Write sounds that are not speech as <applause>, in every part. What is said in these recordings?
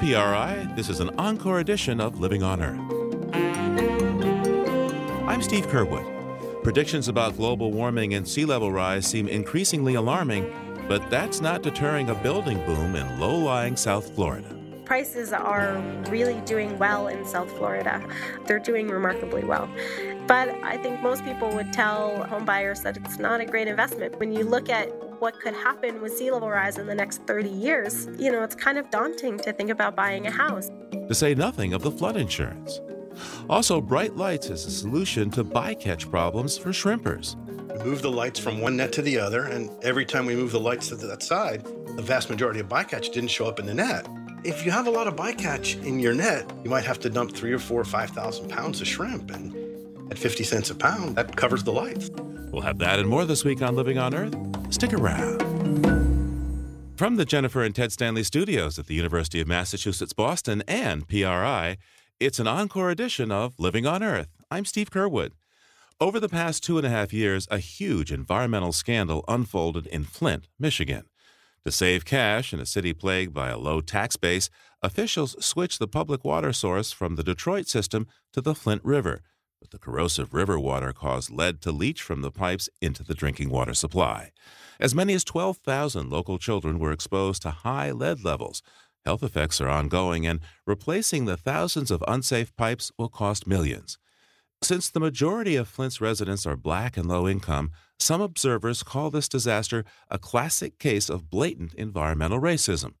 PRI, this is an encore edition of Living on Earth. I'm Steve Curwood. Predictions about global warming and sea level rise seem increasingly alarming, but that's not deterring a building boom in low lying South Florida prices are really doing well in South Florida. They're doing remarkably well. But I think most people would tell homebuyers that it's not a great investment. When you look at what could happen with sea level rise in the next 30 years, you know, it's kind of daunting to think about buying a house. To say nothing of the flood insurance. Also, Bright Lights is a solution to bycatch problems for shrimpers. We move the lights from one net to the other, and every time we move the lights to that side, the vast majority of bycatch didn't show up in the net. If you have a lot of bycatch in your net, you might have to dump three or four or 5,000 pounds of shrimp. And at 50 cents a pound, that covers the lights. We'll have that and more this week on Living on Earth. Stick around. From the Jennifer and Ted Stanley studios at the University of Massachusetts Boston and PRI, it's an encore edition of Living on Earth. I'm Steve Curwood. Over the past two and a half years, a huge environmental scandal unfolded in Flint, Michigan. To save cash in a city plagued by a low tax base, officials switched the public water source from the Detroit system to the Flint River. But the corrosive river water caused lead to leach from the pipes into the drinking water supply. As many as 12,000 local children were exposed to high lead levels. Health effects are ongoing, and replacing the thousands of unsafe pipes will cost millions. Since the majority of Flint's residents are black and low income, some observers call this disaster a classic case of blatant environmental racism.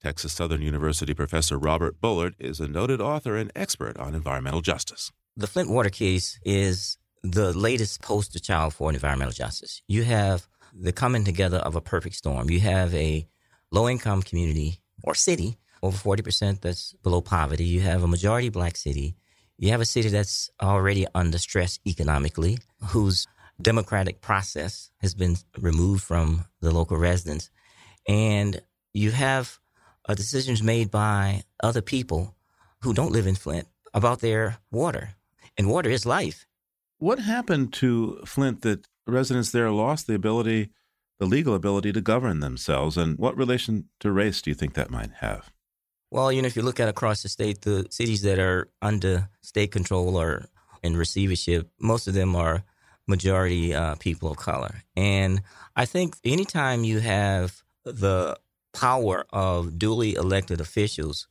Texas Southern University professor Robert Bullard is a noted author and expert on environmental justice. The Flint water case is the latest poster child for environmental justice. You have the coming together of a perfect storm. You have a low income community or city, over 40% that's below poverty. You have a majority black city you have a city that's already under stress economically, whose democratic process has been removed from the local residents. And you have decisions made by other people who don't live in Flint about their water. And water is life. What happened to Flint that residents there lost the ability, the legal ability to govern themselves? And what relation to race do you think that might have? Well, you know, if you look at across the state, the cities that are under state control or in receivership, most of them are majority uh, people of color. And I think anytime you have the power of duly elected officials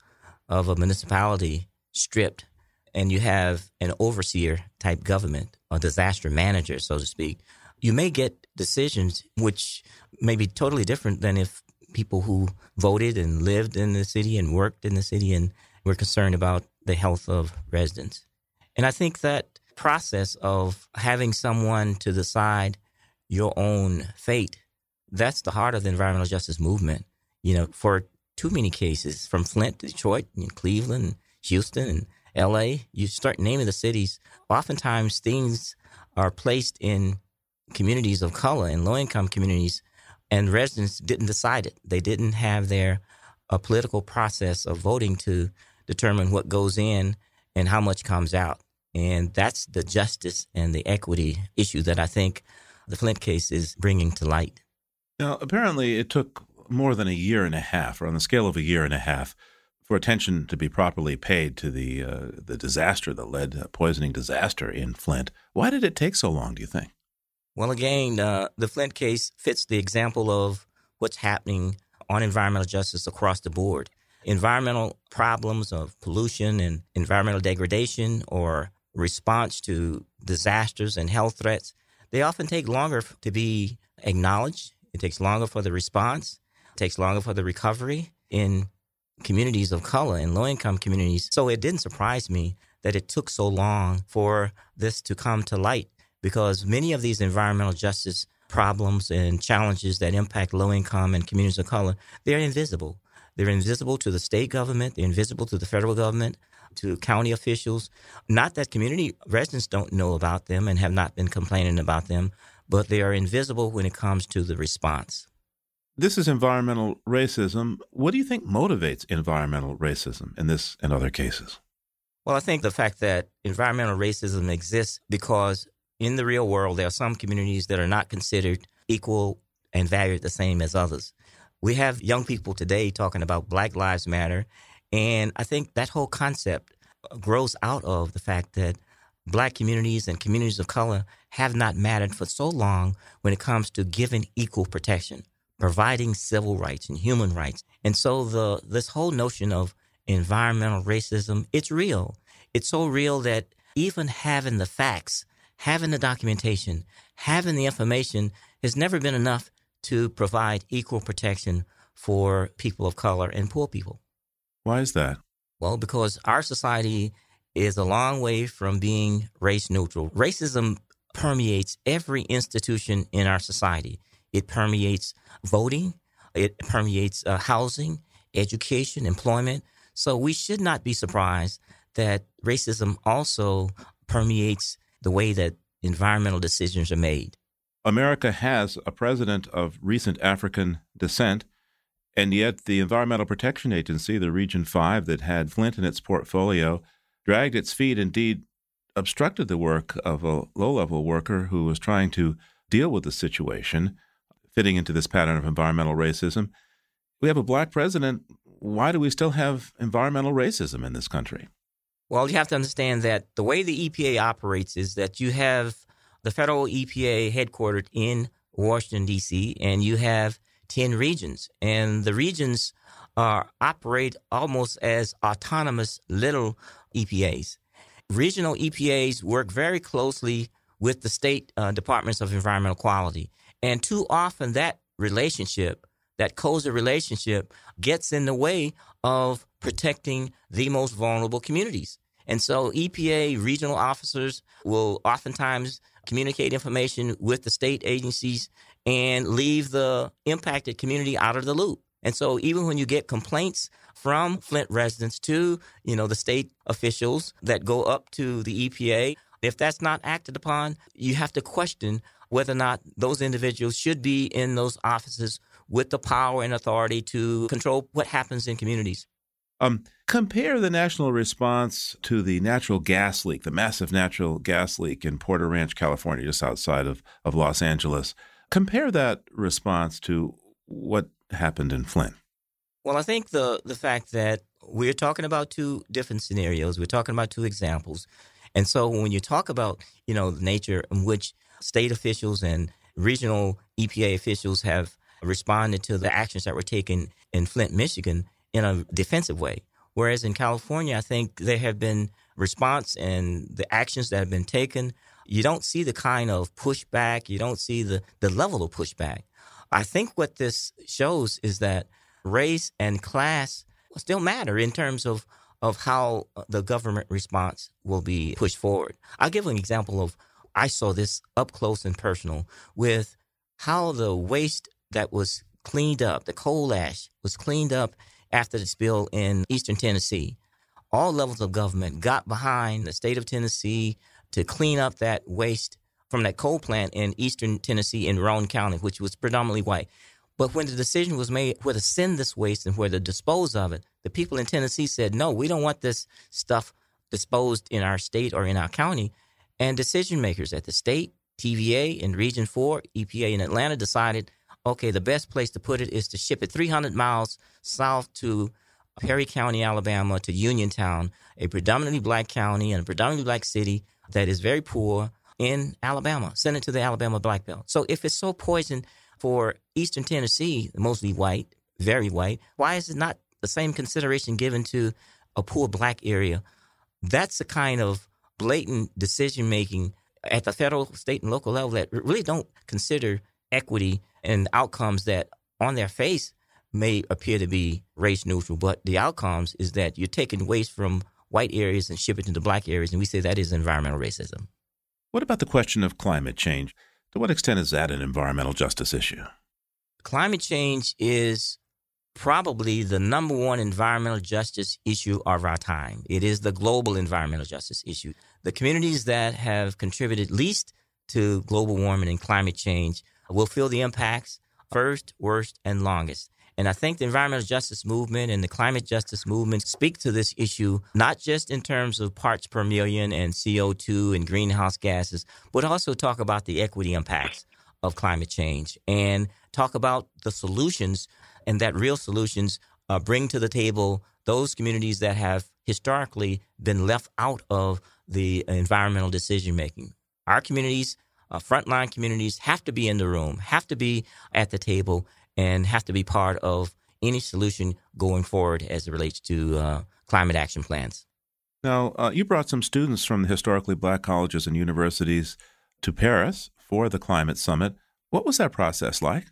of a municipality stripped and you have an overseer type government, a disaster manager, so to speak, you may get decisions which may be totally different than if people who voted and lived in the city and worked in the city and were concerned about the health of residents. And I think that process of having someone to decide your own fate, that's the heart of the environmental justice movement. You know, for too many cases from Flint to Detroit and Cleveland, Houston and LA, you start naming the cities. Oftentimes things are placed in communities of color and low income communities and residents didn't decide it. They didn't have their a political process of voting to determine what goes in and how much comes out. And that's the justice and the equity issue that I think the Flint case is bringing to light. Now, apparently, it took more than a year and a half, or on the scale of a year and a half, for attention to be properly paid to the uh, the disaster, the lead poisoning disaster in Flint. Why did it take so long? Do you think? Well, again, uh, the Flint case fits the example of what's happening on environmental justice across the board. Environmental problems of pollution and environmental degradation or response to disasters and health threats, they often take longer to be acknowledged. It takes longer for the response. It takes longer for the recovery in communities of color and low income communities. So it didn't surprise me that it took so long for this to come to light because many of these environmental justice problems and challenges that impact low income and communities of color, they're invisible. They're invisible to the state government, they're invisible to the federal government, to county officials. Not that community residents don't know about them and have not been complaining about them, but they are invisible when it comes to the response. This is environmental racism. What do you think motivates environmental racism in this and other cases? Well, I think the fact that environmental racism exists because in the real world, there are some communities that are not considered equal and valued the same as others. We have young people today talking about Black Lives Matter And I think that whole concept grows out of the fact that black communities and communities of color have not mattered for so long when it comes to giving equal protection, providing civil rights and human rights. And so the this whole notion of environmental racism, it's real. It's so real that even having the facts, having the documentation, having the information has never been enough to provide equal protection for people of color and poor people. Why is that? Well, because our society is a long way from being race neutral. Racism permeates every institution in our society. It permeates voting, it permeates uh, housing, education, employment. So we should not be surprised that racism also permeates the way that environmental decisions are made. America has a president of recent African descent, and yet the Environmental Protection Agency, the Region 5 that had Flint in its portfolio, dragged its feet, indeed obstructed the work of a low level worker who was trying to deal with the situation, fitting into this pattern of environmental racism. We have a black president. Why do we still have environmental racism in this country? Well, you have to understand that the way the EPA operates is that you have the federal EPA headquartered in Washington, D.C., and you have 10 regions. And the regions uh, operate almost as autonomous little EPAs. Regional EPAs work very closely with the state uh, departments of environmental quality. And too often that relationship, that cozy relationship, gets in the way of protecting the most vulnerable communities. And so EPA regional officers will oftentimes communicate information with the state agencies and leave the impacted community out of the loop. And so even when you get complaints from Flint residents to, you know, the state officials that go up to the EPA, if that's not acted upon, you have to question whether or not those individuals should be in those offices with the power and authority to control what happens in communities. Um, compare the national response to the natural gas leak, the massive natural gas leak in Porter Ranch, California, just outside of, of Los Angeles. Compare that response to what happened in Flint. Well, I think the the fact that we're talking about two different scenarios, we're talking about two examples, and so when you talk about you know the nature in which state officials and regional EPA officials have responded to the actions that were taken in Flint, Michigan, in a defensive way. Whereas in California, I think there have been response and the actions that have been taken. You don't see the kind of pushback. You don't see the, the level of pushback. I think what this shows is that race and class still matter in terms of, of how the government response will be pushed forward. I'll give an example of I saw this up close and personal with how the waste that was cleaned up, the coal ash was cleaned up after the spill in eastern Tennessee. All levels of government got behind the state of Tennessee to clean up that waste from that coal plant in eastern Tennessee in Roane County, which was predominantly white. But when the decision was made where to send this waste and where to dispose of it, the people in Tennessee said, no, we don't want this stuff disposed in our state or in our county. And decision makers at the state, TVA, and Region 4, EPA in Atlanta decided okay, the best place to put it is to ship it 300 miles south to Perry County, Alabama, to Uniontown, a predominantly black county and a predominantly black city that is very poor in Alabama. Send it to the Alabama Black Belt. So if it's so poison for Eastern Tennessee, mostly white, very white, why is it not the same consideration given to a poor black area? That's the kind of blatant decision making at the federal, state, and local level that really don't consider equity and outcomes that on their face may appear to be race neutral, but the outcomes is that you're taking waste from white areas and shipping it to the black areas, and we say that is environmental racism. What about the question of climate change? To what extent is that an environmental justice issue? Climate change is probably the number one environmental justice issue of our time. It is the global environmental justice issue. The communities that have contributed least to global warming and climate change will feel the impacts first, worst, and longest. And I think the environmental justice movement and the climate justice movement speak to this issue, not just in terms of parts per million and CO2 and greenhouse gases, but also talk about the equity impacts of climate change and talk about the solutions and that real solutions uh, bring to the table those communities that have historically been left out of the environmental decision making. Our communities, uh, frontline communities, have to be in the room, have to be at the table, and have to be part of any solution going forward as it relates to uh, climate action plans. Now, uh, you brought some students from the historically black colleges and universities to Paris for the climate summit. What was that process like?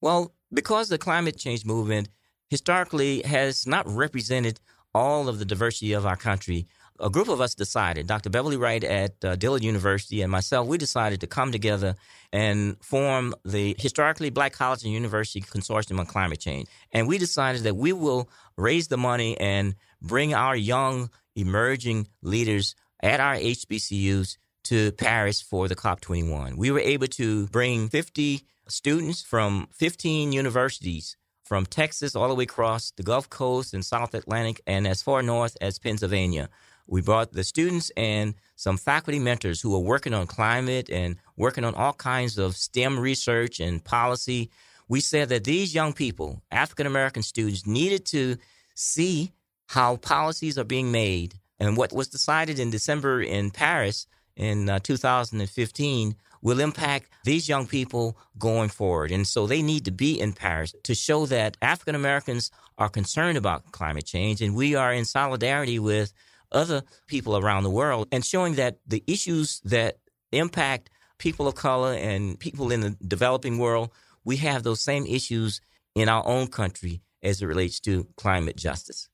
Well, because the climate change movement historically has not represented all of the diversity of our country, a group of us decided, Dr. Beverly Wright at uh, Dillard University and myself, we decided to come together and form the Historically Black College and University Consortium on Climate Change. And we decided that we will raise the money and bring our young, emerging leaders at our HBCUs to Paris for the COP21. We were able to bring 50 students from 15 universities from Texas all the way across the Gulf Coast and South Atlantic and as far north as Pennsylvania. We brought the students and some faculty mentors who are working on climate and working on all kinds of STEM research and policy. We said that these young people, African American students, needed to see how policies are being made. And what was decided in December in Paris in uh, 2015 will impact these young people going forward. And so they need to be in Paris to show that African Americans are concerned about climate change and we are in solidarity with other people around the world and showing that the issues that impact people of color and people in the developing world, we have those same issues in our own country as it relates to climate justice.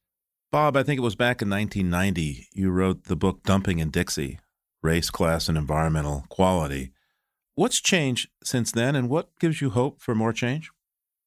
Bob, I think it was back in 1990 you wrote the book Dumping in Dixie Race, Class, and Environmental Quality. What's changed since then, and what gives you hope for more change?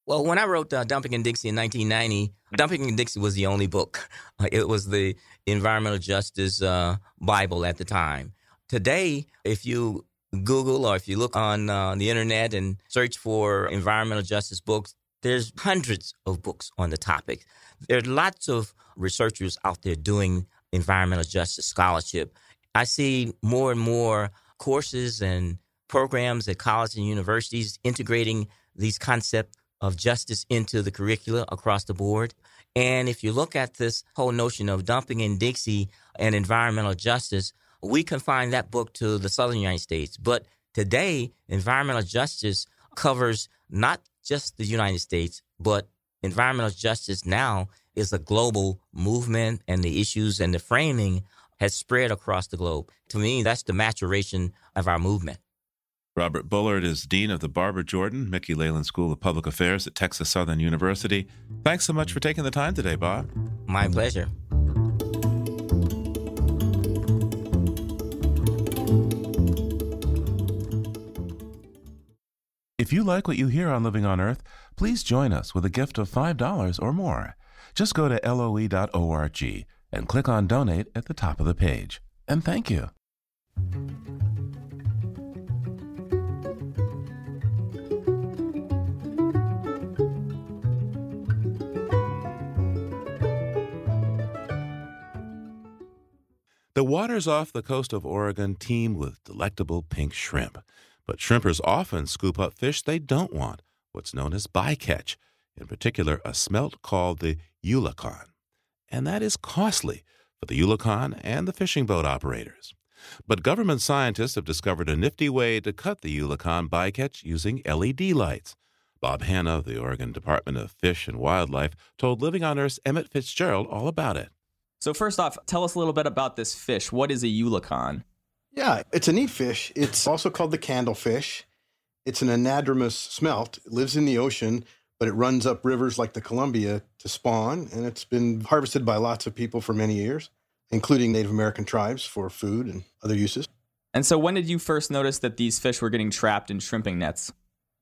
Well, when I wrote uh, Dumping in Dixie in 1990, Dumping in Dixie was the only book. <laughs> It was the environmental justice uh, Bible at the time. Today, if you Google or if you look on uh, the internet and search for environmental justice books, there's hundreds of books on the topic. There are lots of researchers out there doing environmental justice scholarship. I see more and more courses and programs at colleges and universities integrating these concepts of justice into the curricula across the board. And if you look at this whole notion of dumping in Dixie and environmental justice, we confine that book to the southern United States. But today, environmental justice covers not just the United States, but environmental justice now is a global movement, and the issues and the framing has spread across the globe. To me, that's the maturation of our movement. Robert Bullard is Dean of the Barbara Jordan Mickey Leland School of Public Affairs at Texas Southern University. Thanks so much for taking the time today, Bob. My pleasure. If you like what you hear on Living on Earth, please join us with a gift of $5 or more. Just go to loe.org and click on Donate at the top of the page. And thank you. The waters off the coast of Oregon teem with delectable pink shrimp. But shrimpers often scoop up fish they don't want, what's known as bycatch, in particular a smelt called the eulachon. And that is costly for the eulachon and the fishing boat operators. But government scientists have discovered a nifty way to cut the eulachon bycatch using LED lights. Bob Hannah of the Oregon Department of Fish and Wildlife told Living on Earth's Emmett Fitzgerald all about it. So first off, tell us a little bit about this fish. What is a eulachon? Yeah, it's a neat fish. It's also called the candlefish. It's an anadromous smelt. It lives in the ocean, but it runs up rivers like the Columbia to spawn, and it's been harvested by lots of people for many years, including Native American tribes for food and other uses. And so when did you first notice that these fish were getting trapped in shrimping nets?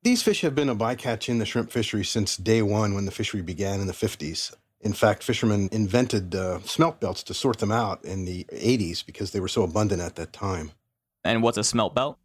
These fish have been a bycatch in the shrimp fishery since day one when the fishery began in the 50s. In fact, fishermen invented uh, smelt belts to sort them out in the 80s because they were so abundant at that time. And what's a smelt belt?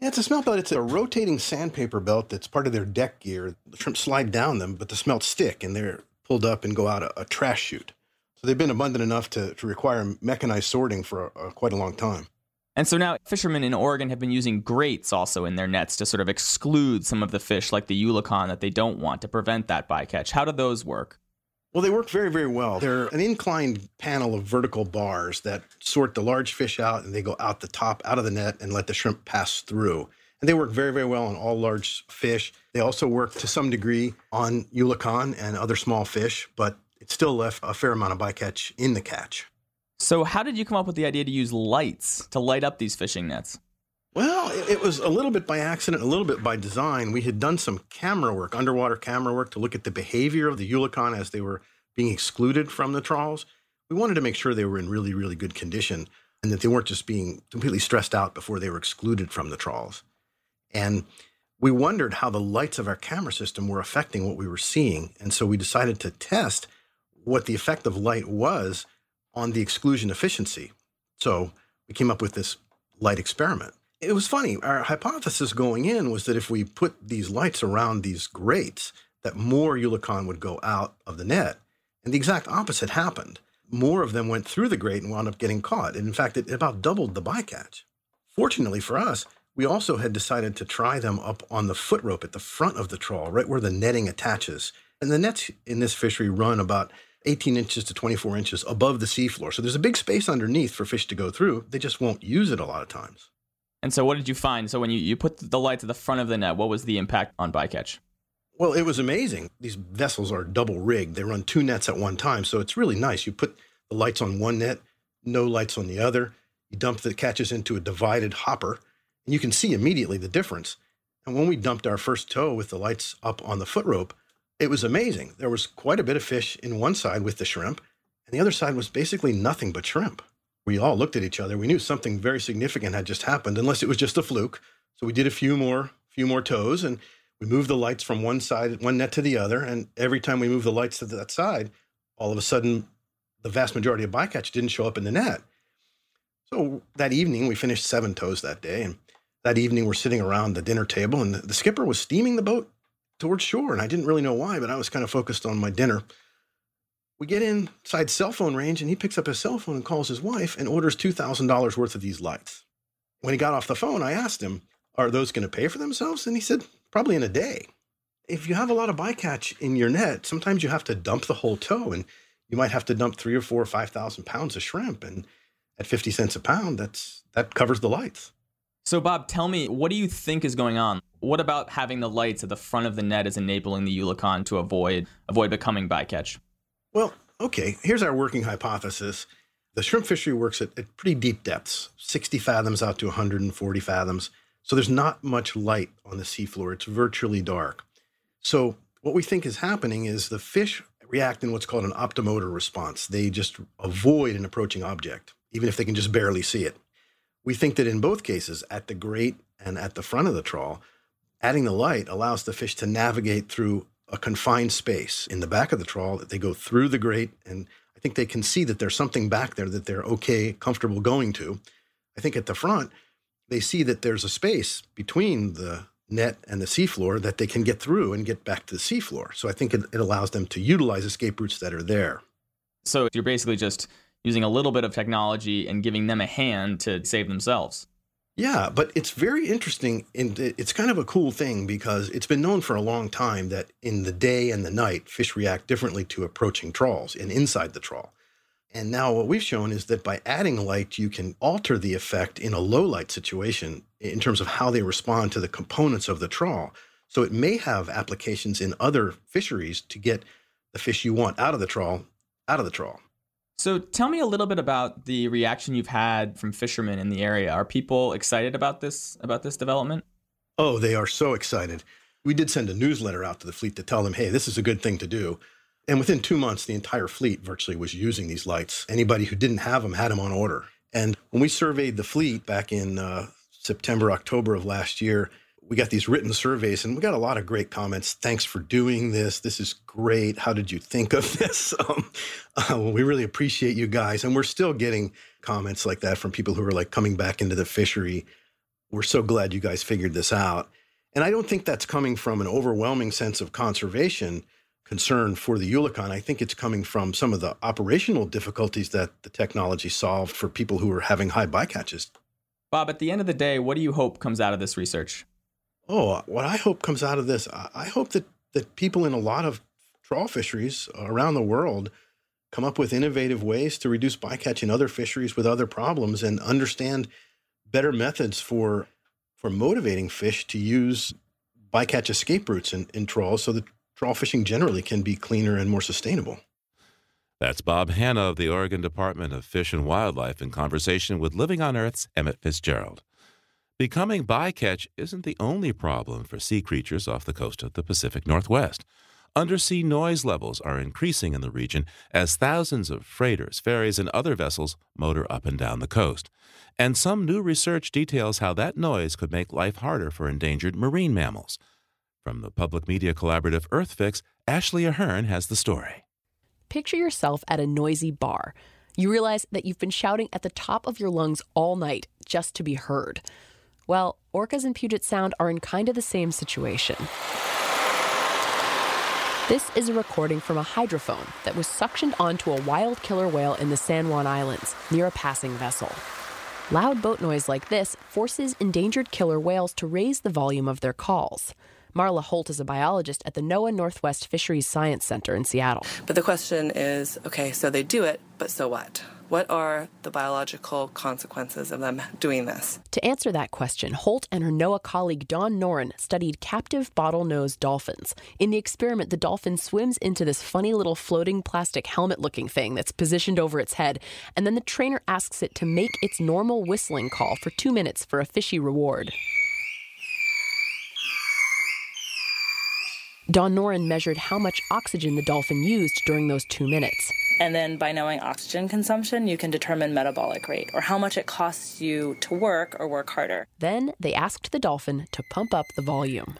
Yeah, it's a smelt belt. It's a rotating sandpaper belt that's part of their deck gear. The shrimp slide down them, but the smelts stick and they're pulled up and go out a, a trash chute. So they've been abundant enough to, to require mechanized sorting for a, a, quite a long time. And so now fishermen in Oregon have been using grates also in their nets to sort of exclude some of the fish like the eulachon that they don't want to prevent that bycatch. How do those work? Well, they work very, very well. They're an inclined panel of vertical bars that sort the large fish out and they go out the top, out of the net, and let the shrimp pass through. And they work very, very well on all large fish. They also work to some degree on eulachon and other small fish, but it still left a fair amount of bycatch in the catch. So, how did you come up with the idea to use lights to light up these fishing nets? Well, it, was a little bit by accident, a little bit by design. We had done some camera work, underwater camera work, to look at the behavior of the eulachon as they were being excluded from the trawls. We wanted to make sure they were in really, really good condition and that they weren't just being completely stressed out before they were excluded from the trawls. And we wondered how the lights of our camera system were affecting what we were seeing. And so we decided to test what the effect of light was on the exclusion efficiency. So we came up with this light experiment it was funny. Our hypothesis going in was that if we put these lights around these grates, that more eulachon would go out of the net. And the exact opposite happened. More of them went through the grate and wound up getting caught. And in fact, it about doubled the bycatch. Fortunately for us, we also had decided to try them up on the foot rope at the front of the trawl, right where the netting attaches. And the nets in this fishery run about 18 inches to 24 inches above the seafloor. So there's a big space underneath for fish to go through. They just won't use it a lot of times. And so, what did you find? So, when you, you put the lights at the front of the net, what was the impact on bycatch? Well, it was amazing. These vessels are double rigged. They run two nets at one time. So, it's really nice. You put the lights on one net, no lights on the other. You dump the catches into a divided hopper, and you can see immediately the difference. And when we dumped our first tow with the lights up on the foot rope, it was amazing. There was quite a bit of fish in one side with the shrimp, and the other side was basically nothing but shrimp we all looked at each other. We knew something very significant had just happened, unless it was just a fluke. So we did a few more, few more tows, and we moved the lights from one side, one net to the other. And every time we moved the lights to that side, all of a sudden, the vast majority of bycatch didn't show up in the net. So that evening, we finished seven tows that day, and that evening we're sitting around the dinner table, and the, the skipper was steaming the boat towards shore, and I didn't really know why, but I was kind of focused on my dinner. We get inside cell phone range, and he picks up his cell phone and calls his wife and orders $2,000 worth of these lights. When he got off the phone, I asked him, Are those going to pay for themselves? And he said, Probably in a day. If you have a lot of bycatch in your net, sometimes you have to dump the whole tow, and you might have to dump three or four or 5,000 pounds of shrimp. And at 50 cents a pound, that's, that covers the lights. So, Bob, tell me, what do you think is going on? What about having the lights at the front of the net is enabling the eulachon to avoid avoid becoming bycatch? Well, okay, here's our working hypothesis. The shrimp fishery works at, at pretty deep depths, 60 fathoms out to 140 fathoms. So there's not much light on the seafloor. It's virtually dark. So what we think is happening is the fish react in what's called an optomotor response. They just avoid an approaching object, even if they can just barely see it. We think that in both cases, at the grate and at the front of the trawl, adding the light allows the fish to navigate through a confined space in the back of the trawl that they go through the grate and I think they can see that there's something back there that they're okay, comfortable going to. I think at the front, they see that there's a space between the net and the seafloor that they can get through and get back to the seafloor. So I think it, it allows them to utilize escape routes that are there. So you're basically just using a little bit of technology and giving them a hand to save themselves. Yeah, but it's very interesting. And it's kind of a cool thing because it's been known for a long time that in the day and the night, fish react differently to approaching trawls and inside the trawl. And now what we've shown is that by adding light, you can alter the effect in a low light situation in terms of how they respond to the components of the trawl. So it may have applications in other fisheries to get the fish you want out of the trawl out of the trawl. So tell me a little bit about the reaction you've had from fishermen in the area. Are people excited about this about this development? Oh, they are so excited. We did send a newsletter out to the fleet to tell them, "Hey, this is a good thing to do." And within 2 months, the entire fleet virtually was using these lights. Anybody who didn't have them had them on order. And when we surveyed the fleet back in uh, September, October of last year, we got these written surveys and we got a lot of great comments. Thanks for doing this. This is great. How did you think of <laughs> this? Um, uh, we really appreciate you guys. And we're still getting comments like that from people who are like coming back into the fishery. We're so glad you guys figured this out. And I don't think that's coming from an overwhelming sense of conservation concern for the eulachon. I think it's coming from some of the operational difficulties that the technology solved for people who are having high bycatches. Bob, at the end of the day, what do you hope comes out of this research? Oh, what I hope comes out of this, I hope that that people in a lot of trawl fisheries around the world come up with innovative ways to reduce bycatch in other fisheries with other problems and understand better methods for for motivating fish to use bycatch escape routes in, in trawls so that trawl fishing generally can be cleaner and more sustainable. That's Bob Hannah of the Oregon Department of Fish and Wildlife in conversation with Living on Earth's Emmett Fitzgerald. Becoming bycatch isn't the only problem for sea creatures off the coast of the Pacific Northwest. Undersea noise levels are increasing in the region as thousands of freighters, ferries, and other vessels motor up and down the coast. And some new research details how that noise could make life harder for endangered marine mammals. From the public media collaborative EarthFix, Ashley Ahern has the story. Picture yourself at a noisy bar. You realize that you've been shouting at the top of your lungs all night just to be heard. Well, orcas in Puget Sound are in kind of the same situation. This is a recording from a hydrophone that was suctioned onto a wild killer whale in the San Juan Islands near a passing vessel. Loud boat noise like this forces endangered killer whales to raise the volume of their calls. Marla Holt is a biologist at the NOAA Northwest Fisheries Science Center in Seattle. But the question is okay, so they do it, but so what? What are the biological consequences of them doing this? To answer that question, Holt and her NOAA colleague Dawn Noren studied captive bottlenose dolphins. In the experiment, the dolphin swims into this funny little floating plastic helmet looking thing that's positioned over its head, and then the trainer asks it to make its normal whistling call for two minutes for a fishy reward. Dawn Noren measured how much oxygen the dolphin used during those two minutes. And then by knowing oxygen consumption, you can determine metabolic rate or how much it costs you to work or work harder. Then they asked the dolphin to pump up the volume.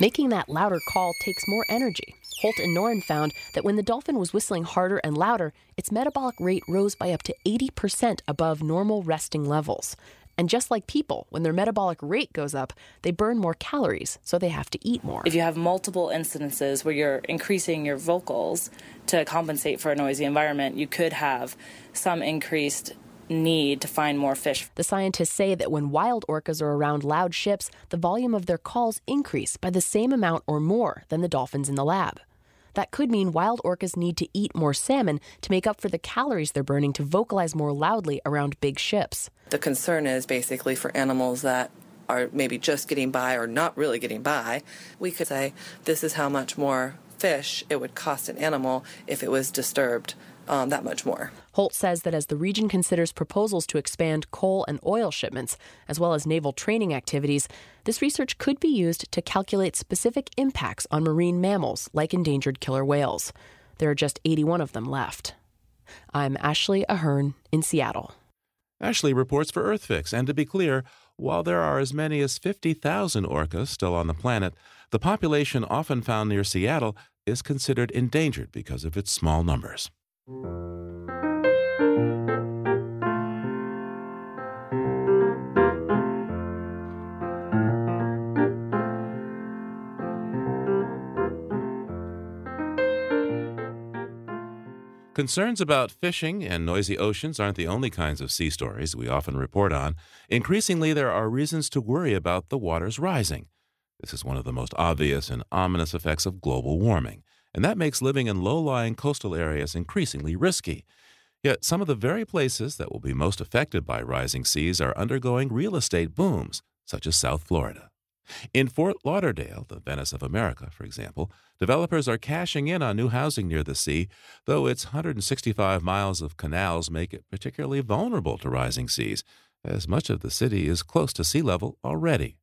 Making that louder call takes more energy. Holt and Noren found that when the dolphin was whistling harder and louder, its metabolic rate rose by up to 80% above normal resting levels. And just like people, when their metabolic rate goes up, they burn more calories, so they have to eat more. If you have multiple incidences where you're increasing your vocals to compensate for a noisy environment, you could have some increased need to find more fish. The scientists say that when wild orcas are around loud ships, the volume of their calls increase by the same amount or more than the dolphins in the lab. That could mean wild orcas need to eat more salmon to make up for the calories they're burning to vocalize more loudly around big ships. The concern is basically for animals that are maybe just getting by or not really getting by. We could say this is how much more fish it would cost an animal if it was disturbed um, that much more. Holt says that as the region considers proposals to expand coal and oil shipments, as well as naval training activities, this research could be used to calculate specific impacts on marine mammals like endangered killer whales. There are just 81 of them left. I'm Ashley Ahern in Seattle. Ashley reports for EarthFix, and to be clear, while there are as many as 50,000 orcas still on the planet, the population often found near Seattle is considered endangered because of its small numbers. Concerns about fishing and noisy oceans aren't the only kinds of sea stories we often report on. Increasingly, there are reasons to worry about the waters rising. This is one of the most obvious and ominous effects of global warming and that makes living in low lying coastal areas increasingly risky. Yet some of the very places that will be most affected by rising seas are undergoing real estate booms, such as South Florida. In Fort Lauderdale, the Venice of America, for example, developers are cashing in on new housing near the sea, though its 165 miles of canals make it particularly vulnerable to rising seas, as much of the city is close to sea level already.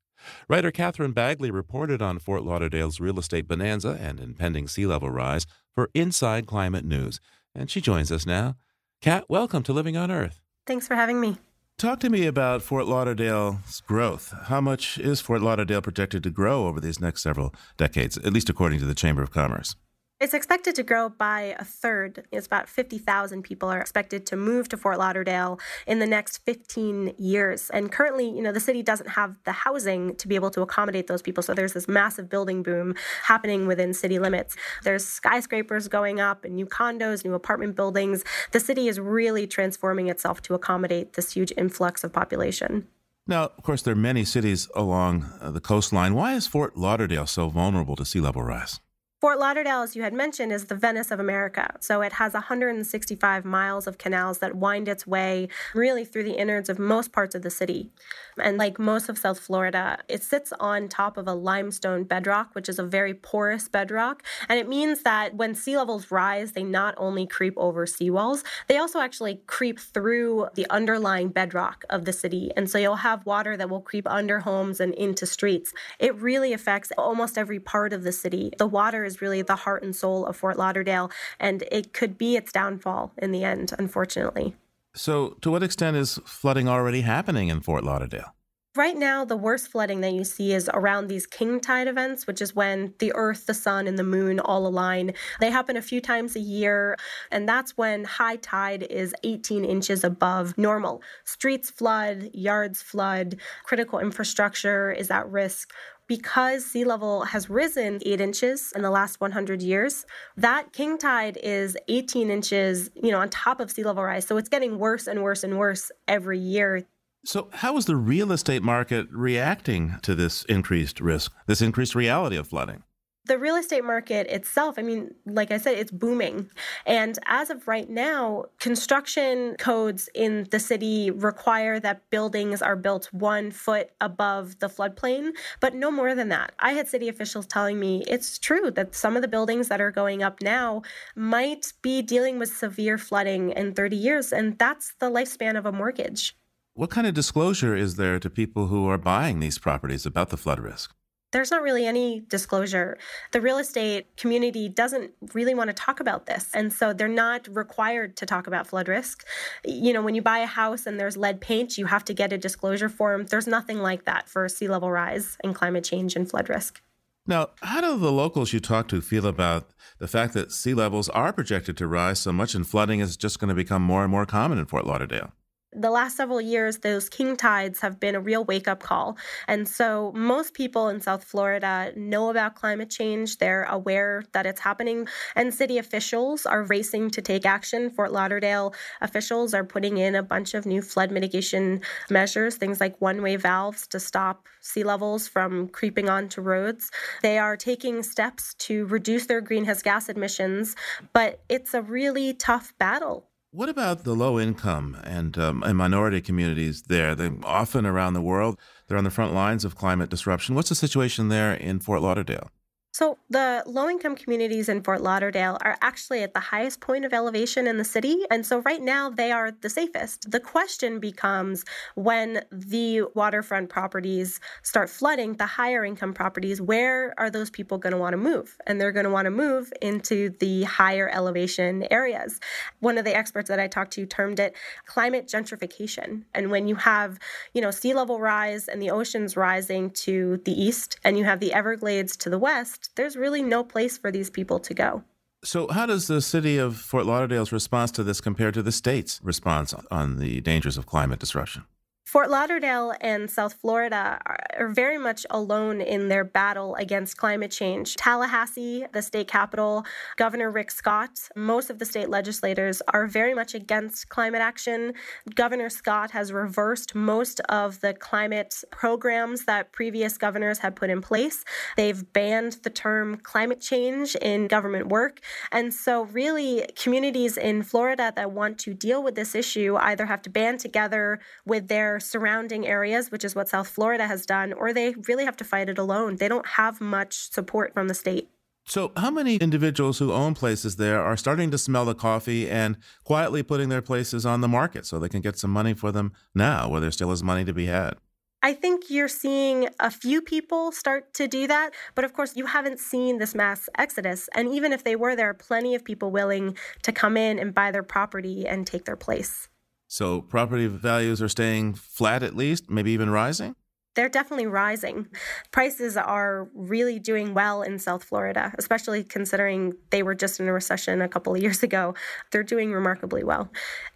Writer Catherine Bagley reported on Fort Lauderdale's real estate bonanza and impending sea level rise for Inside Climate News, and she joins us now. Kat, welcome to Living on Earth. Thanks for having me. Talk to me about Fort Lauderdale's growth. How much is Fort Lauderdale projected to grow over these next several decades, at least according to the Chamber of Commerce? It's expected to grow by a third. It's about 50,000 people are expected to move to Fort Lauderdale in the next 15 years. And currently, you know, the city doesn't have the housing to be able to accommodate those people. So there's this massive building boom happening within city limits. There's skyscrapers going up and new condos, new apartment buildings. The city is really transforming itself to accommodate this huge influx of population. Now, of course, there are many cities along uh, the coastline. Why is Fort Lauderdale so vulnerable to sea level rise? Fort Lauderdale, as you had mentioned, is the Venice of America. So it has 165 miles of canals that wind its way really through the innards of most parts of the city. And like most of South Florida, it sits on top of a limestone bedrock, which is a very porous bedrock. And it means that when sea levels rise, they not only creep over seawalls, they also actually creep through the underlying bedrock of the city. And so you'll have water that will creep under homes and into streets. It really affects almost every part of the city. The water is really the heart and soul of Fort Lauderdale, and it could be its downfall in the end, unfortunately. So, to what extent is flooding already happening in Fort Lauderdale? Right now, the worst flooding that you see is around these king tide events, which is when the earth, the sun, and the moon all align. They happen a few times a year, and that's when high tide is 18 inches above normal. Streets flood, yards flood, critical infrastructure is at risk because sea level has risen eight inches in the last 100 years, that king tide is 18 inches, you know, on top of sea level rise. So it's getting worse and worse and worse every year. So, how is the real estate market reacting to this increased risk, this increased reality of flooding? The real estate market itself, I mean, like I said, it's booming. And as of right now, construction codes in the city require that buildings are built one foot above the floodplain, but no more than that. I had city officials telling me it's true that some of the buildings that are going up now might be dealing with severe flooding in 30 years, and that's the lifespan of a mortgage. What kind of disclosure is there to people who are buying these properties about the flood risk? There's not really any disclosure. The real estate community doesn't really want to talk about this. And so they're not required to talk about flood risk. You know, when you buy a house and there's lead paint, you have to get a disclosure form. There's nothing like that for sea level rise and climate change and flood risk. Now, how do the locals you talk to feel about the fact that sea levels are projected to rise so much and flooding is just going to become more and more common in Fort Lauderdale? The last several years, those king tides have been a real wake up call. And so most people in South Florida know about climate change. They're aware that it's happening. And city officials are racing to take action. Fort Lauderdale officials are putting in a bunch of new flood mitigation measures, things like one way valves to stop sea levels from creeping onto roads. They are taking steps to reduce their greenhouse gas emissions, but it's a really tough battle what about the low income and, um, and minority communities there? They're often around the world. They're on the front lines of climate disruption. What's the situation there in Fort Lauderdale? So, the low income communities in Fort Lauderdale are actually at the highest point of elevation in the city. And so, right now, they are the safest. The question becomes when the waterfront properties start flooding, the higher income properties, where are those people going to want to move? And they're going to want to move into the higher elevation areas. One of the experts that I talked to termed it climate gentrification. And when you have, you know, sea level rise and the oceans rising to the east, and you have the Everglades to the west, there's really no place for these people to go. So, how does the city of Fort Lauderdale's response to this compare to the state's response on the dangers of climate disruption? Fort Lauderdale and South Florida are very much alone in their battle against climate change. Tallahassee, the state capital, Governor Rick Scott, most of the state legislators are very much against climate action. Governor Scott has reversed most of the climate programs that previous governors had put in place. They've banned the term climate change in government work. And so, really, communities in Florida that want to deal with this issue either have to band together with their surrounding areas, which is what South Florida has done, or they really have to fight it alone. They don't have much support from the state. So, how many individuals who own places there are starting to smell the coffee and quietly putting their places on the market so they can get some money for them now, where there still is money to be had? I think you're seeing a few people start to do that, but of course, you haven't seen this mass exodus. And even if they were, there are plenty of people willing to come in and buy their property and take their place. So property values are staying flat at least, maybe even rising? They're definitely rising. Prices are really doing well in South Florida, especially considering they were just in a recession a couple of years ago. They're doing remarkably well.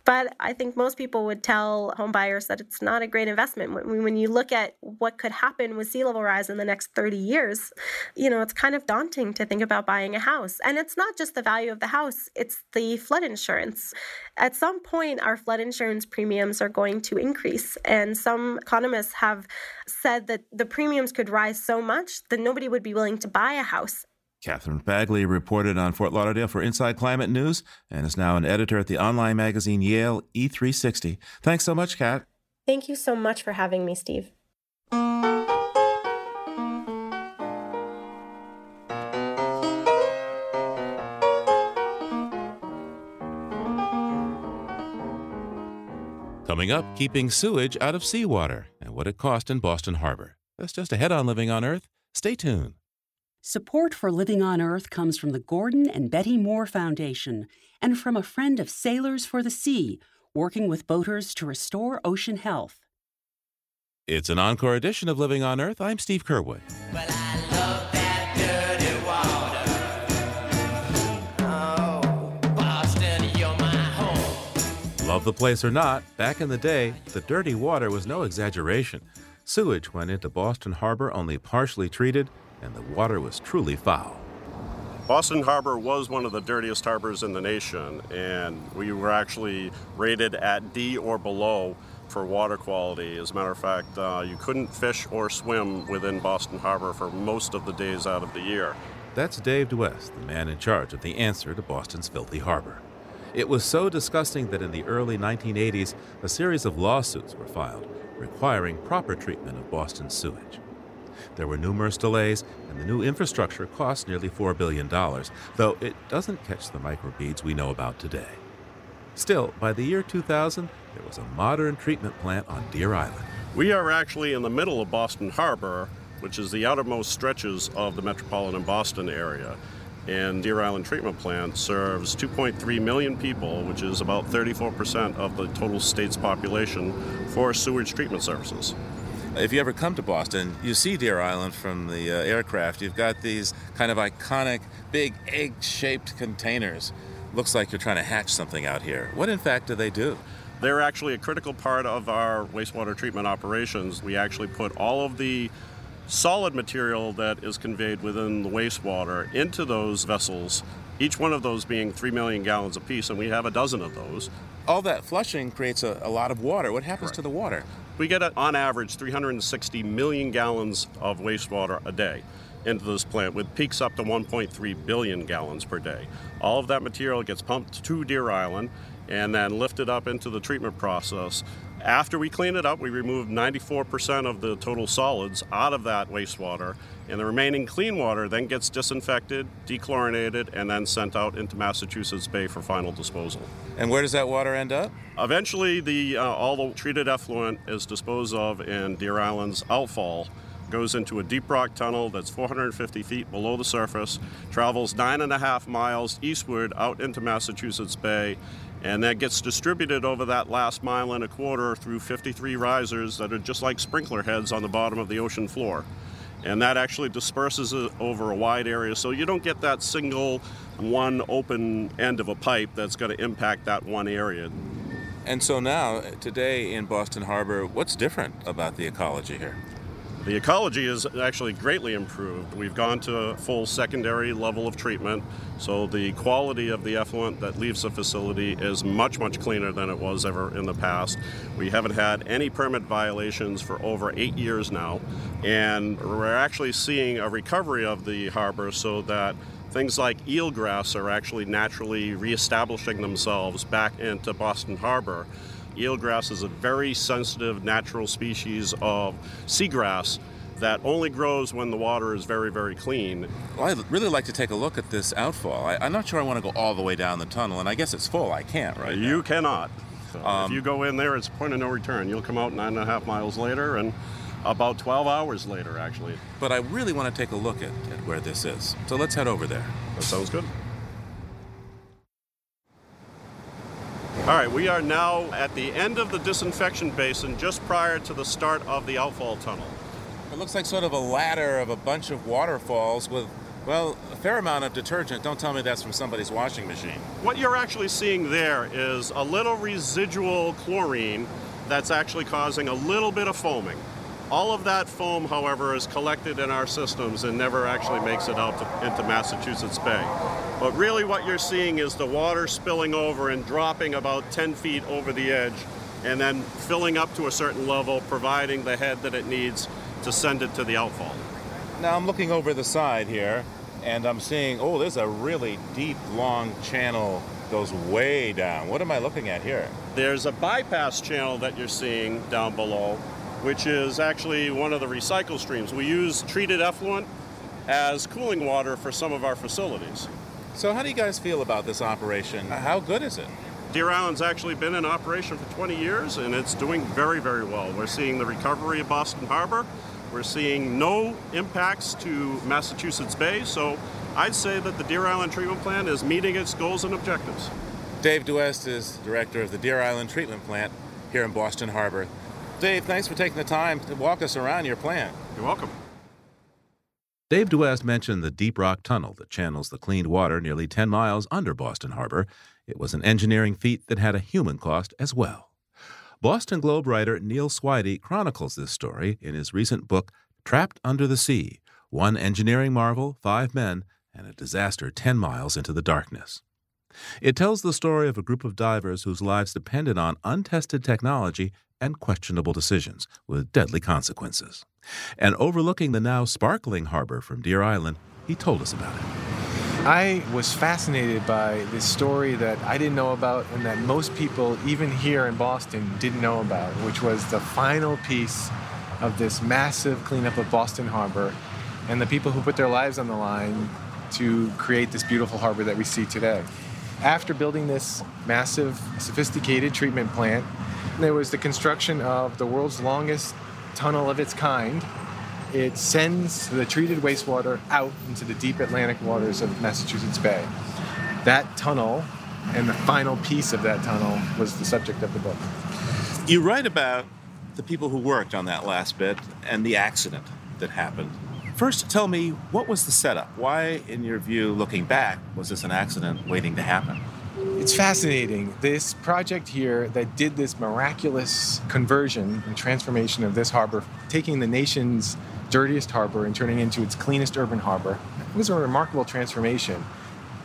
But I think most people would tell home buyers that it's not a great investment. When you look at what could happen with sea level rise in the next 30 years, you know, it's kind of daunting to think about buying a house. And it's not just the value of the house, it's the flood insurance. At some point, our flood insurance premiums are going to increase. And some economists have said that the premiums could rise so much that nobody would be willing to buy a house. Catherine Bagley reported on Fort Lauderdale for Inside Climate News and is now an editor at the online magazine Yale E360. Thanks so much, Kat. Thank you so much for having me, Steve. Coming up, keeping sewage out of seawater and what it cost in Boston Harbor. That's just ahead on Living on Earth. Stay tuned. Support for Living on Earth comes from the Gordon and Betty Moore Foundation and from a friend of Sailors for the Sea, working with boaters to restore ocean health. It's an encore edition of Living on Earth. I'm Steve Curwood. Well, Love the place or not, back in the day, the dirty water was no exaggeration. Sewage went into Boston Harbor only partially treated, and the water was truly foul. Boston Harbor was one of the dirtiest harbors in the nation, and we were actually rated at D or below for water quality. As a matter of fact, uh, you couldn't fish or swim within Boston Harbor for most of the days out of the year. That's Dave Duest, the man in charge of the answer to Boston's filthy harbor. It was so disgusting that in the early 1980s, a series of lawsuits were filed requiring proper treatment of Boston's sewage. There were numerous delays, and the new infrastructure cost nearly $4 billion, though it doesn't catch the microbeads we know about today. Still, by the year 2000, there was a modern treatment plant on Deer Island. We are actually in the middle of Boston Harbor, which is the outermost stretches of the metropolitan Boston area and Deer Island Treatment Plant serves 2.3 million people, which is about 34% of the total state's population, for sewage treatment services. If you ever come to Boston, you see Deer Island from the uh, aircraft. You've got these kind of iconic, big egg shaped containers. Looks like you're trying to hatch something out here. What, in fact, do they do? They're actually a critical part of our wastewater treatment operations. We actually put all of the solid material that is conveyed within the wastewater into those vessels, each one of those being 3 million gallons apiece, and we have a dozen of those. All that flushing creates a, a lot of water. What happens Correct. to the water? We get, uh, on average, 360 million gallons of wastewater a day into this plant with peaks up to 1.3 billion gallons per day. All of that material gets pumped to Deer Island and then lifted up into the treatment process after we clean it up, we remove 94% of the total solids out of that wastewater, and the remaining clean water then gets disinfected, dechlorinated, and then sent out into Massachusetts Bay for final disposal. And where does that water end up? Eventually, the uh, all the treated effluent is disposed of in Deer Island's outfall goes into a deep rock tunnel that's 450 feet below the surface, travels nine and a half miles eastward out into Massachusetts Bay, and that gets distributed over that last mile and a quarter through 53 risers that are just like sprinkler heads on the bottom of the ocean floor. And that actually disperses it over a wide area, so you don't get that single one open end of a pipe that's going to impact that one area. And so now, today in Boston Harbor, what's different about the ecology here? The ecology is actually greatly improved. We've gone to a full secondary level of treatment, so the quality of the effluent that leaves the facility is much, much cleaner than it was ever in the past. We haven't had any permit violations for over eight years now, and we're actually seeing a recovery of the harbor so that things like eelgrass are actually naturally reestablishing themselves back into Boston Harbor eelgrass is a very sensitive natural species of seagrass that only grows when the water is very, very clean. Well, I'd really like to take a look at this outfall. I, am not sure I want to go all the way down the tunnel, and I guess it's full. I can't, right? You now. cannot. So um, if you go in there, it's a point of no return. You'll come out nine and a half miles later, and about 12 hours later, actually. But I really want to take a look at, at where this is. So let's head over there. That sounds good. All right, we are now at the end of the disinfection basin just prior to the start of the outfall tunnel. It looks like sort of a ladder of a bunch of waterfalls with, well, a fair amount of detergent. Don't tell me that's from somebody's washing machine. What you're actually seeing there is a little residual chlorine that's actually causing a little bit of foaming. All of that foam, however, is collected in our systems and never actually makes it out to, into Massachusetts Bay. But really, what you're seeing is the water spilling over and dropping about 10 feet over the edge, and then filling up to a certain level, providing the head that it needs to send it to the outfall. Now I'm looking over the side here, and I'm seeing, oh, there's a really deep, long channel goes way down. What am I looking at here? There's a bypass channel that you're seeing down below, which is actually one of the recycle streams. We use treated effluent as cooling water for some of our facilities. So, how do you guys feel about this operation? How good is it? Deer Island's actually been in operation for 20 years and it's doing very, very well. We're seeing the recovery of Boston Harbor. We're seeing no impacts to Massachusetts Bay, so I'd say that the Deer Island Treatment Plant is meeting its goals and objectives. Dave Duest is director of the Deer Island Treatment Plant here in Boston Harbor. Dave, thanks for taking the time to walk us around your plant. You're welcome. Dave Duest mentioned the Deep Rock Tunnel that channels the cleaned water nearly 10 miles under Boston Harbor. It was an engineering feat that had a human cost as well. Boston Globe writer Neil Swidey chronicles this story in his recent book, Trapped Under the Sea One Engineering Marvel, Five Men, and a Disaster 10 Miles into the Darkness. It tells the story of a group of divers whose lives depended on untested technology and questionable decisions with deadly consequences. And overlooking the now sparkling harbor from Deer Island, he told us about it. I was fascinated by this story that I didn't know about and that most people, even here in Boston, didn't know about, which was the final piece of this massive cleanup of Boston Harbor and the people who put their lives on the line to create this beautiful harbor that we see today. After building this massive, sophisticated treatment plant, there was the construction of the world's longest tunnel of its kind. It sends the treated wastewater out into the deep Atlantic waters of Massachusetts Bay. That tunnel and the final piece of that tunnel was the subject of the book. You write about the people who worked on that last bit and the accident that happened. First, tell me what was the setup? Why, in your view, looking back, was this an accident waiting to happen? It's fascinating. This project here that did this miraculous conversion and transformation of this harbor, taking the nation's dirtiest harbor and turning it into its cleanest urban harbor, it was a remarkable transformation.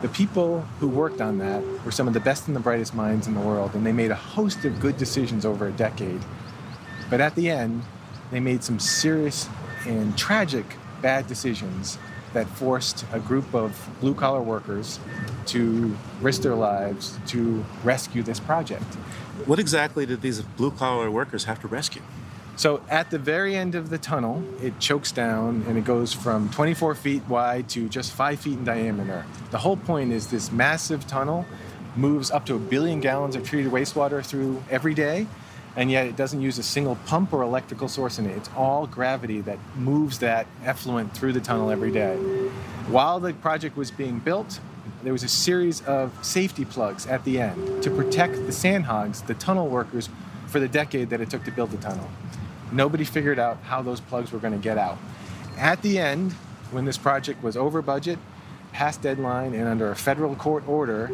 The people who worked on that were some of the best and the brightest minds in the world, and they made a host of good decisions over a decade. But at the end, they made some serious and tragic bad decisions that forced a group of blue collar workers to risk their lives to rescue this project. What exactly did these blue collar workers have to rescue? So, at the very end of the tunnel, it chokes down and it goes from 24 feet wide to just five feet in diameter. The whole point is this massive tunnel moves up to a billion gallons of treated wastewater through every day and yet it doesn't use a single pump or electrical source in it. It's all gravity that moves that effluent through the tunnel every day. While the project was being built, there was a series of safety plugs at the end to protect the sandhogs, the tunnel workers, for the decade that it took to build the tunnel. Nobody figured out how those plugs were going to get out. At the end, when this project was over budget, past deadline, and under a federal court order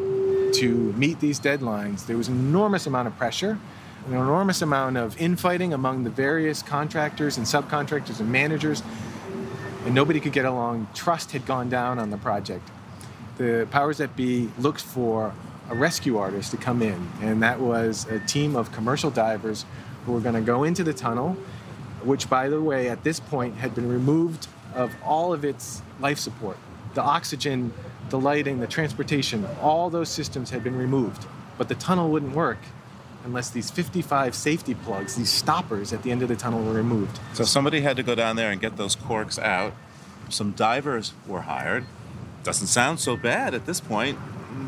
to meet these deadlines, there was an enormous amount of pressure an enormous amount of infighting among the various contractors and subcontractors and managers, and nobody could get along. Trust had gone down on the project. The powers that be looked for a rescue artist to come in, and that was a team of commercial divers who were going to go into the tunnel, which, by the way, at this point had been removed of all of its life support. The oxygen, the lighting, the transportation, all those systems had been removed, but the tunnel wouldn't work unless these 55 safety plugs, these stoppers at the end of the tunnel were removed. So somebody had to go down there and get those corks out. Some divers were hired. Doesn't sound so bad at this point,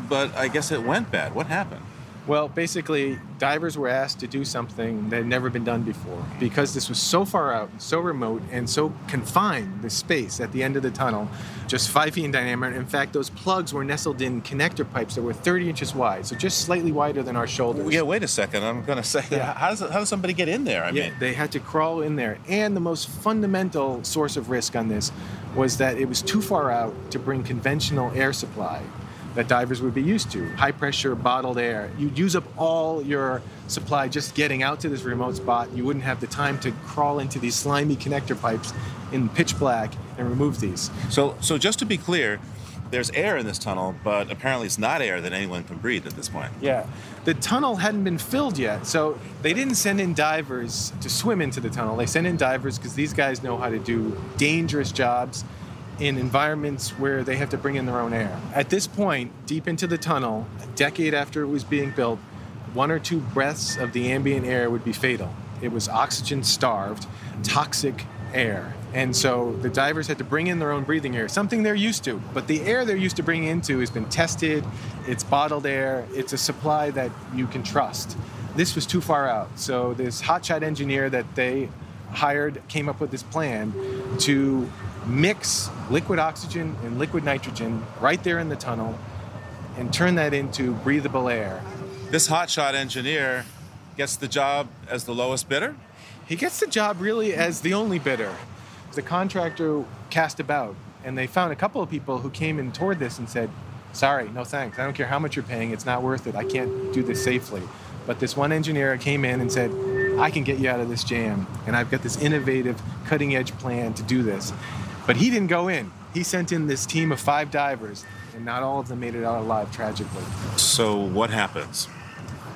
but I guess it went bad. What happened? Well, basically, divers were asked to do something that had never been done before. Because this was so far out, so remote, and so confined, the space at the end of the tunnel, just five feet in diameter. In fact, those plugs were nestled in connector pipes that were 30 inches wide, so just slightly wider than our shoulders. Yeah, wait a second. I'm going to say, Yeah. <laughs> how, does, how does somebody get in there? I yeah, mean, they had to crawl in there. And the most fundamental source of risk on this was that it was too far out to bring conventional air supply that divers would be used to. High pressure bottled air. You'd use up all your supply just getting out to this remote spot. You wouldn't have the time to crawl into these slimy connector pipes in pitch black and remove these. so so just to be clear, there's air in this tunnel, but apparently it's not air that anyone can breathe at this point. Yeah. The tunnel hadn't been filled yet, so they didn't send in divers to swim into the tunnel. They sent in divers because these guys know how to do dangerous jobs in environments where they have to bring in their own air. At this point, deep into the tunnel, a decade after it was being built, one or two breaths of the ambient air would be fatal. It was oxygen starved, toxic air. And so the divers had to bring in their own breathing air, something they're used to. But the air they're used to bringing into has been tested, it's bottled air, it's a supply that you can trust. This was too far out. So this hotshot engineer that they hired came up with this plan to mix liquid oxygen and liquid nitrogen right there in the tunnel and turn that into breathable air. This hotshot engineer gets the job as the lowest bidder? He gets the job really as the only bidder. The contractor cast about, and they found a couple of people who came in toward this and said, Sorry, no thanks. I don't care how much you're paying, it's not worth it. I can't do this safely. But this one engineer came in and said, I can get you out of this jam, and I've got this innovative, cutting edge plan to do this. But he didn't go in. He sent in this team of five divers, and not all of them made it out alive, tragically. So what happens?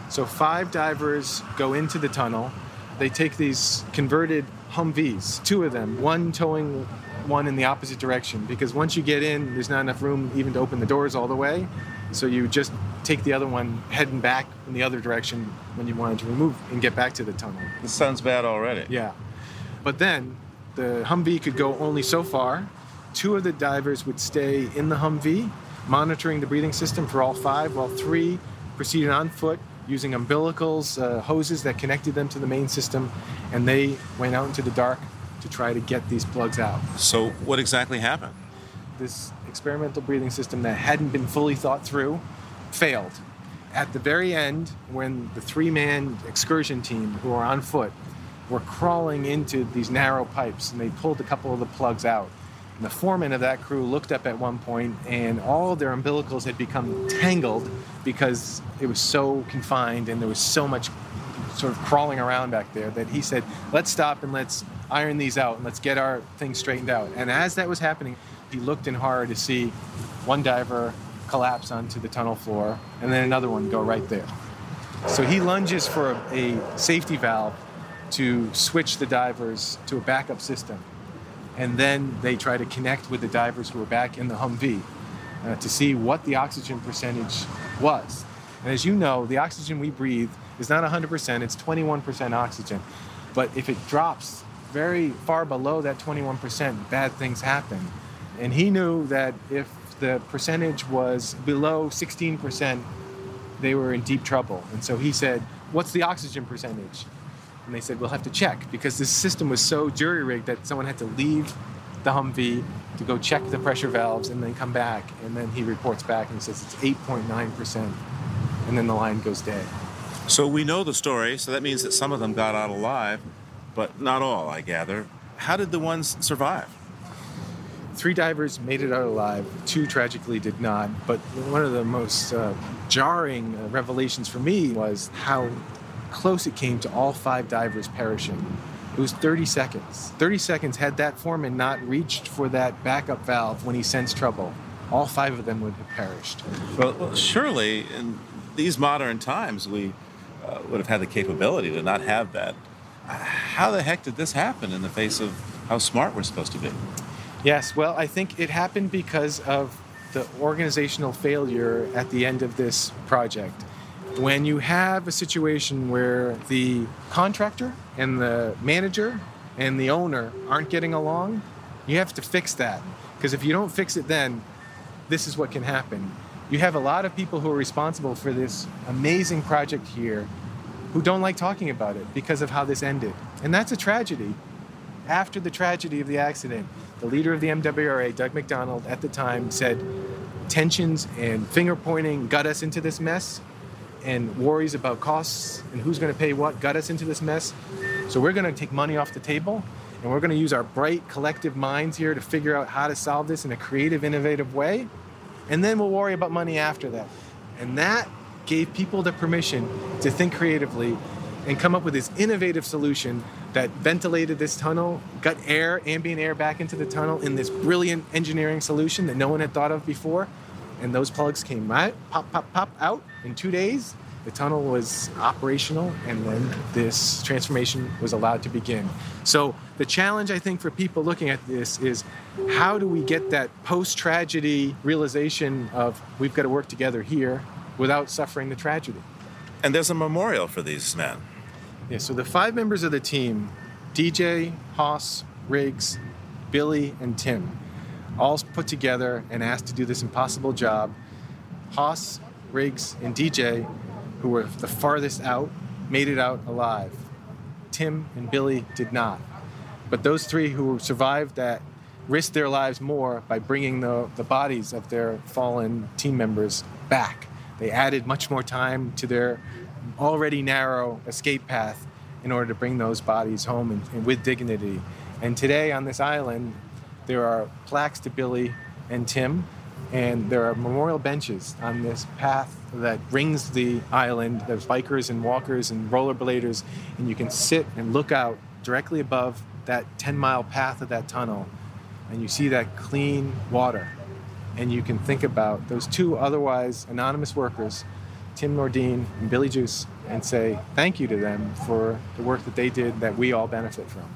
So five divers go into the tunnel. They take these converted Humvees, two of them, one towing one in the opposite direction because once you get in, there's not enough room even to open the doors all the way. So you just take the other one heading back in the other direction when you wanted to remove and get back to the tunnel. This sounds bad already. Yeah. But then the Humvee could go only so far. Two of the divers would stay in the Humvee, monitoring the breathing system for all five, while three proceeded on foot using umbilicals, uh, hoses that connected them to the main system, and they went out into the dark to try to get these plugs out. So what exactly happened? This experimental breathing system that hadn't been fully thought through failed. At the very end, when the three man excursion team who were on foot were crawling into these narrow pipes and they pulled a couple of the plugs out. And the foreman of that crew looked up at one point and all their umbilicals had become tangled because it was so confined and there was so much sort of crawling around back there that he said, let's stop and let's iron these out and let's get our things straightened out. And as that was happening, he looked in horror to see one diver collapse onto the tunnel floor and then another one go right there. So he lunges for a, a safety valve to switch the divers to a backup system. And then they try to connect with the divers who are back in the Humvee uh, to see what the oxygen percentage was. And as you know, the oxygen we breathe is not 100%, it's 21% oxygen. But if it drops very far below that 21%, bad things happen. And he knew that if the percentage was below 16%, they were in deep trouble. And so he said, What's the oxygen percentage? And they said, We'll have to check because this system was so jury rigged that someone had to leave the Humvee to go check the pressure valves and then come back. And then he reports back and says it's 8.9%. And then the line goes dead. So we know the story, so that means that some of them got out alive, but not all, I gather. How did the ones survive? Three divers made it out alive, two tragically did not. But one of the most uh, jarring uh, revelations for me was how close it came to all five divers perishing. It was 30 seconds. 30 seconds had that foreman not reached for that backup valve when he sensed trouble. All five of them would have perished. Well, well surely in these modern times we uh, would have had the capability to not have that. How the heck did this happen in the face of how smart we're supposed to be? Yes, well, I think it happened because of the organizational failure at the end of this project. When you have a situation where the contractor and the manager and the owner aren't getting along, you have to fix that. Because if you don't fix it then, this is what can happen. You have a lot of people who are responsible for this amazing project here who don't like talking about it because of how this ended. And that's a tragedy. After the tragedy of the accident, the leader of the MWRA, Doug McDonald, at the time said tensions and finger pointing got us into this mess, and worries about costs and who's going to pay what got us into this mess. So we're going to take money off the table and we're going to use our bright collective minds here to figure out how to solve this in a creative, innovative way. And then we'll worry about money after that. And that gave people the permission to think creatively and come up with this innovative solution that ventilated this tunnel, got air, ambient air back into the tunnel in this brilliant engineering solution that no one had thought of before. And those plugs came right, pop, pop, pop out in two days. The tunnel was operational, and then this transformation was allowed to begin. So, the challenge I think for people looking at this is how do we get that post tragedy realization of we've got to work together here without suffering the tragedy? And there's a memorial for these men. Yeah, so the five members of the team DJ, haas Riggs, Billy, and Tim all put together and asked to do this impossible job. Haas, Riggs, and DJ, who were the farthest out, made it out alive. Tim and Billy did not. But those three who survived that risked their lives more by bringing the, the bodies of their fallen team members back. They added much more time to their already narrow escape path in order to bring those bodies home and, and with dignity. And today on this island, there are plaques to Billy and Tim, and there are memorial benches on this path that rings the island. There's bikers and walkers and rollerbladers, and you can sit and look out directly above that 10 mile path of that tunnel, and you see that clean water. And you can think about those two otherwise anonymous workers, Tim Nordeen and Billy Juse, and say thank you to them for the work that they did that we all benefit from.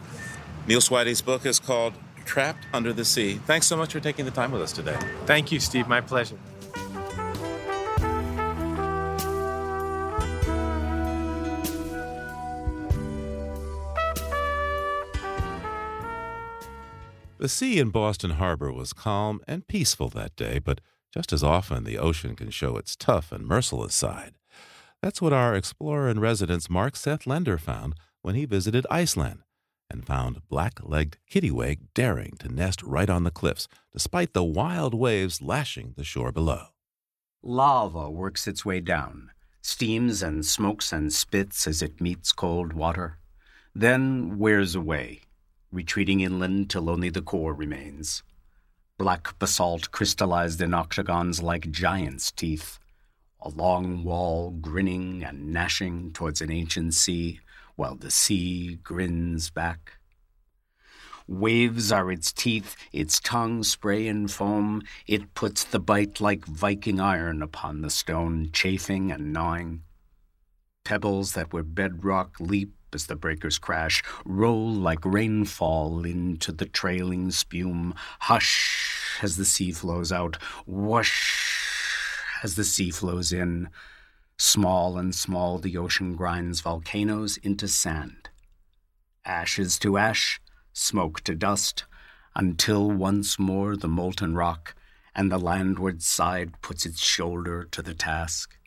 Neil Swidey's book is called Trapped Under the Sea. Thanks so much for taking the time with us today. Thank you, Steve. My pleasure. The sea in Boston Harbor was calm and peaceful that day, but just as often the ocean can show its tough and merciless side. That's what our explorer in residence Mark Seth Lender found when he visited Iceland and found black legged kittiwake daring to nest right on the cliffs, despite the wild waves lashing the shore below. Lava works its way down, steams and smokes and spits as it meets cold water, then wears away retreating inland till only the core remains. Black basalt crystallized in octagons like giant's teeth, a long wall grinning and gnashing towards an ancient sea, while the sea grins back. Waves are its teeth, its tongue spray and foam. It puts the bite like Viking iron upon the stone, chafing and gnawing. Pebbles that were bedrock leap as the breakers crash, roll like rainfall into the trailing spume, hush as the sea flows out, whoosh as the sea flows in. Small and small the ocean grinds volcanoes into sand. Ashes to ash, smoke to dust, until once more the molten rock and the landward side puts its shoulder to the task.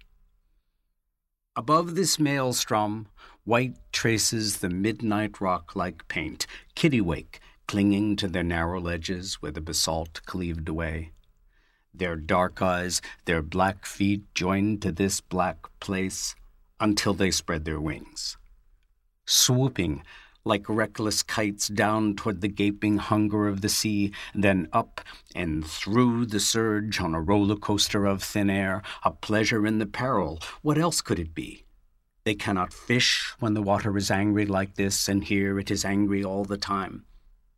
Above this maelstrom, white traces the midnight rock like paint, kittiwake clinging to their narrow ledges where the basalt cleaved away. Their dark eyes, their black feet joined to this black place until they spread their wings. Swooping like reckless kites down toward the gaping hunger of the sea, then up and through the surge on a roller coaster of thin air, a pleasure in the peril. What else could it be? They cannot fish when the water is angry like this, and here it is angry all the time.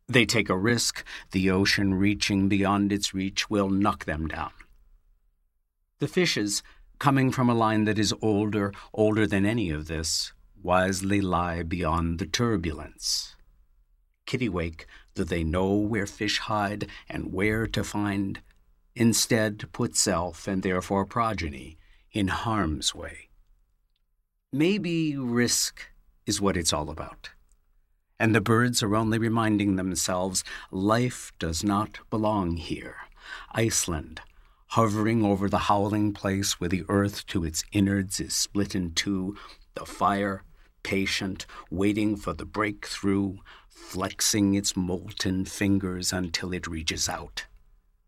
They take a risk, the ocean reaching beyond its reach will knock them down. The fishes, coming from a line that is older, older than any of this, wisely lie beyond the turbulence. Kittiwake, do they know where fish hide and where to find, instead put self and therefore progeny in harm's way. Maybe risk is what it's all about. And the birds are only reminding themselves life does not belong here. Iceland, hovering over the howling place where the earth to its innards is split in two, the fire, patient, waiting for the breakthrough, flexing its molten fingers until it reaches out,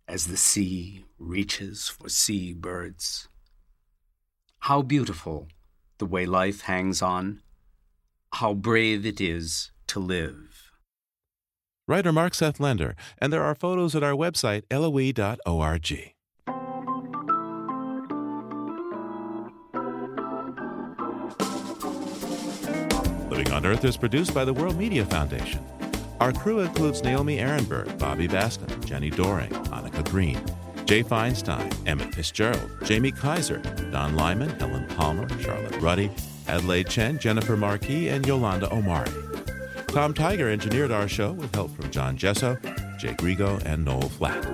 as the sea reaches for sea birds. How beautiful the way life hangs on, how brave it is to live. Writer Mark Seth Lender, and there are photos at our website, loe.org. Living on Earth is produced by the World Media Foundation. Our crew includes Naomi Arenberg, Bobby Bascomb, Jenni Doering, Annika Green, Jay Feinstein, Emmett Fitzgerald, Jamie Kaiser, Don Lyman, Helen Palmer, Charlotte Ruddy, Adelaide Chen, Jennifer Marquis, and Yolanda Omari. Tom Tiger engineered our show with help from John Gesso, Jay Grigo, and Noel Flatt.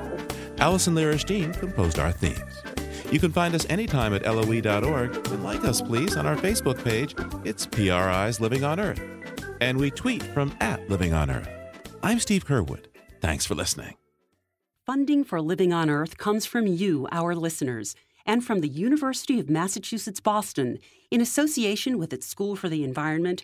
Allison Lirish Dean composed our themes. You can find us anytime at loe.org and like us, please, on our Facebook page. It's PRI's Living on Earth. And we tweet from at Living on Earth. I'm Steve Curwood. Thanks for listening. Funding for Living on Earth comes from you, our listeners, and from the University of Massachusetts Boston in association with its School for the Environment,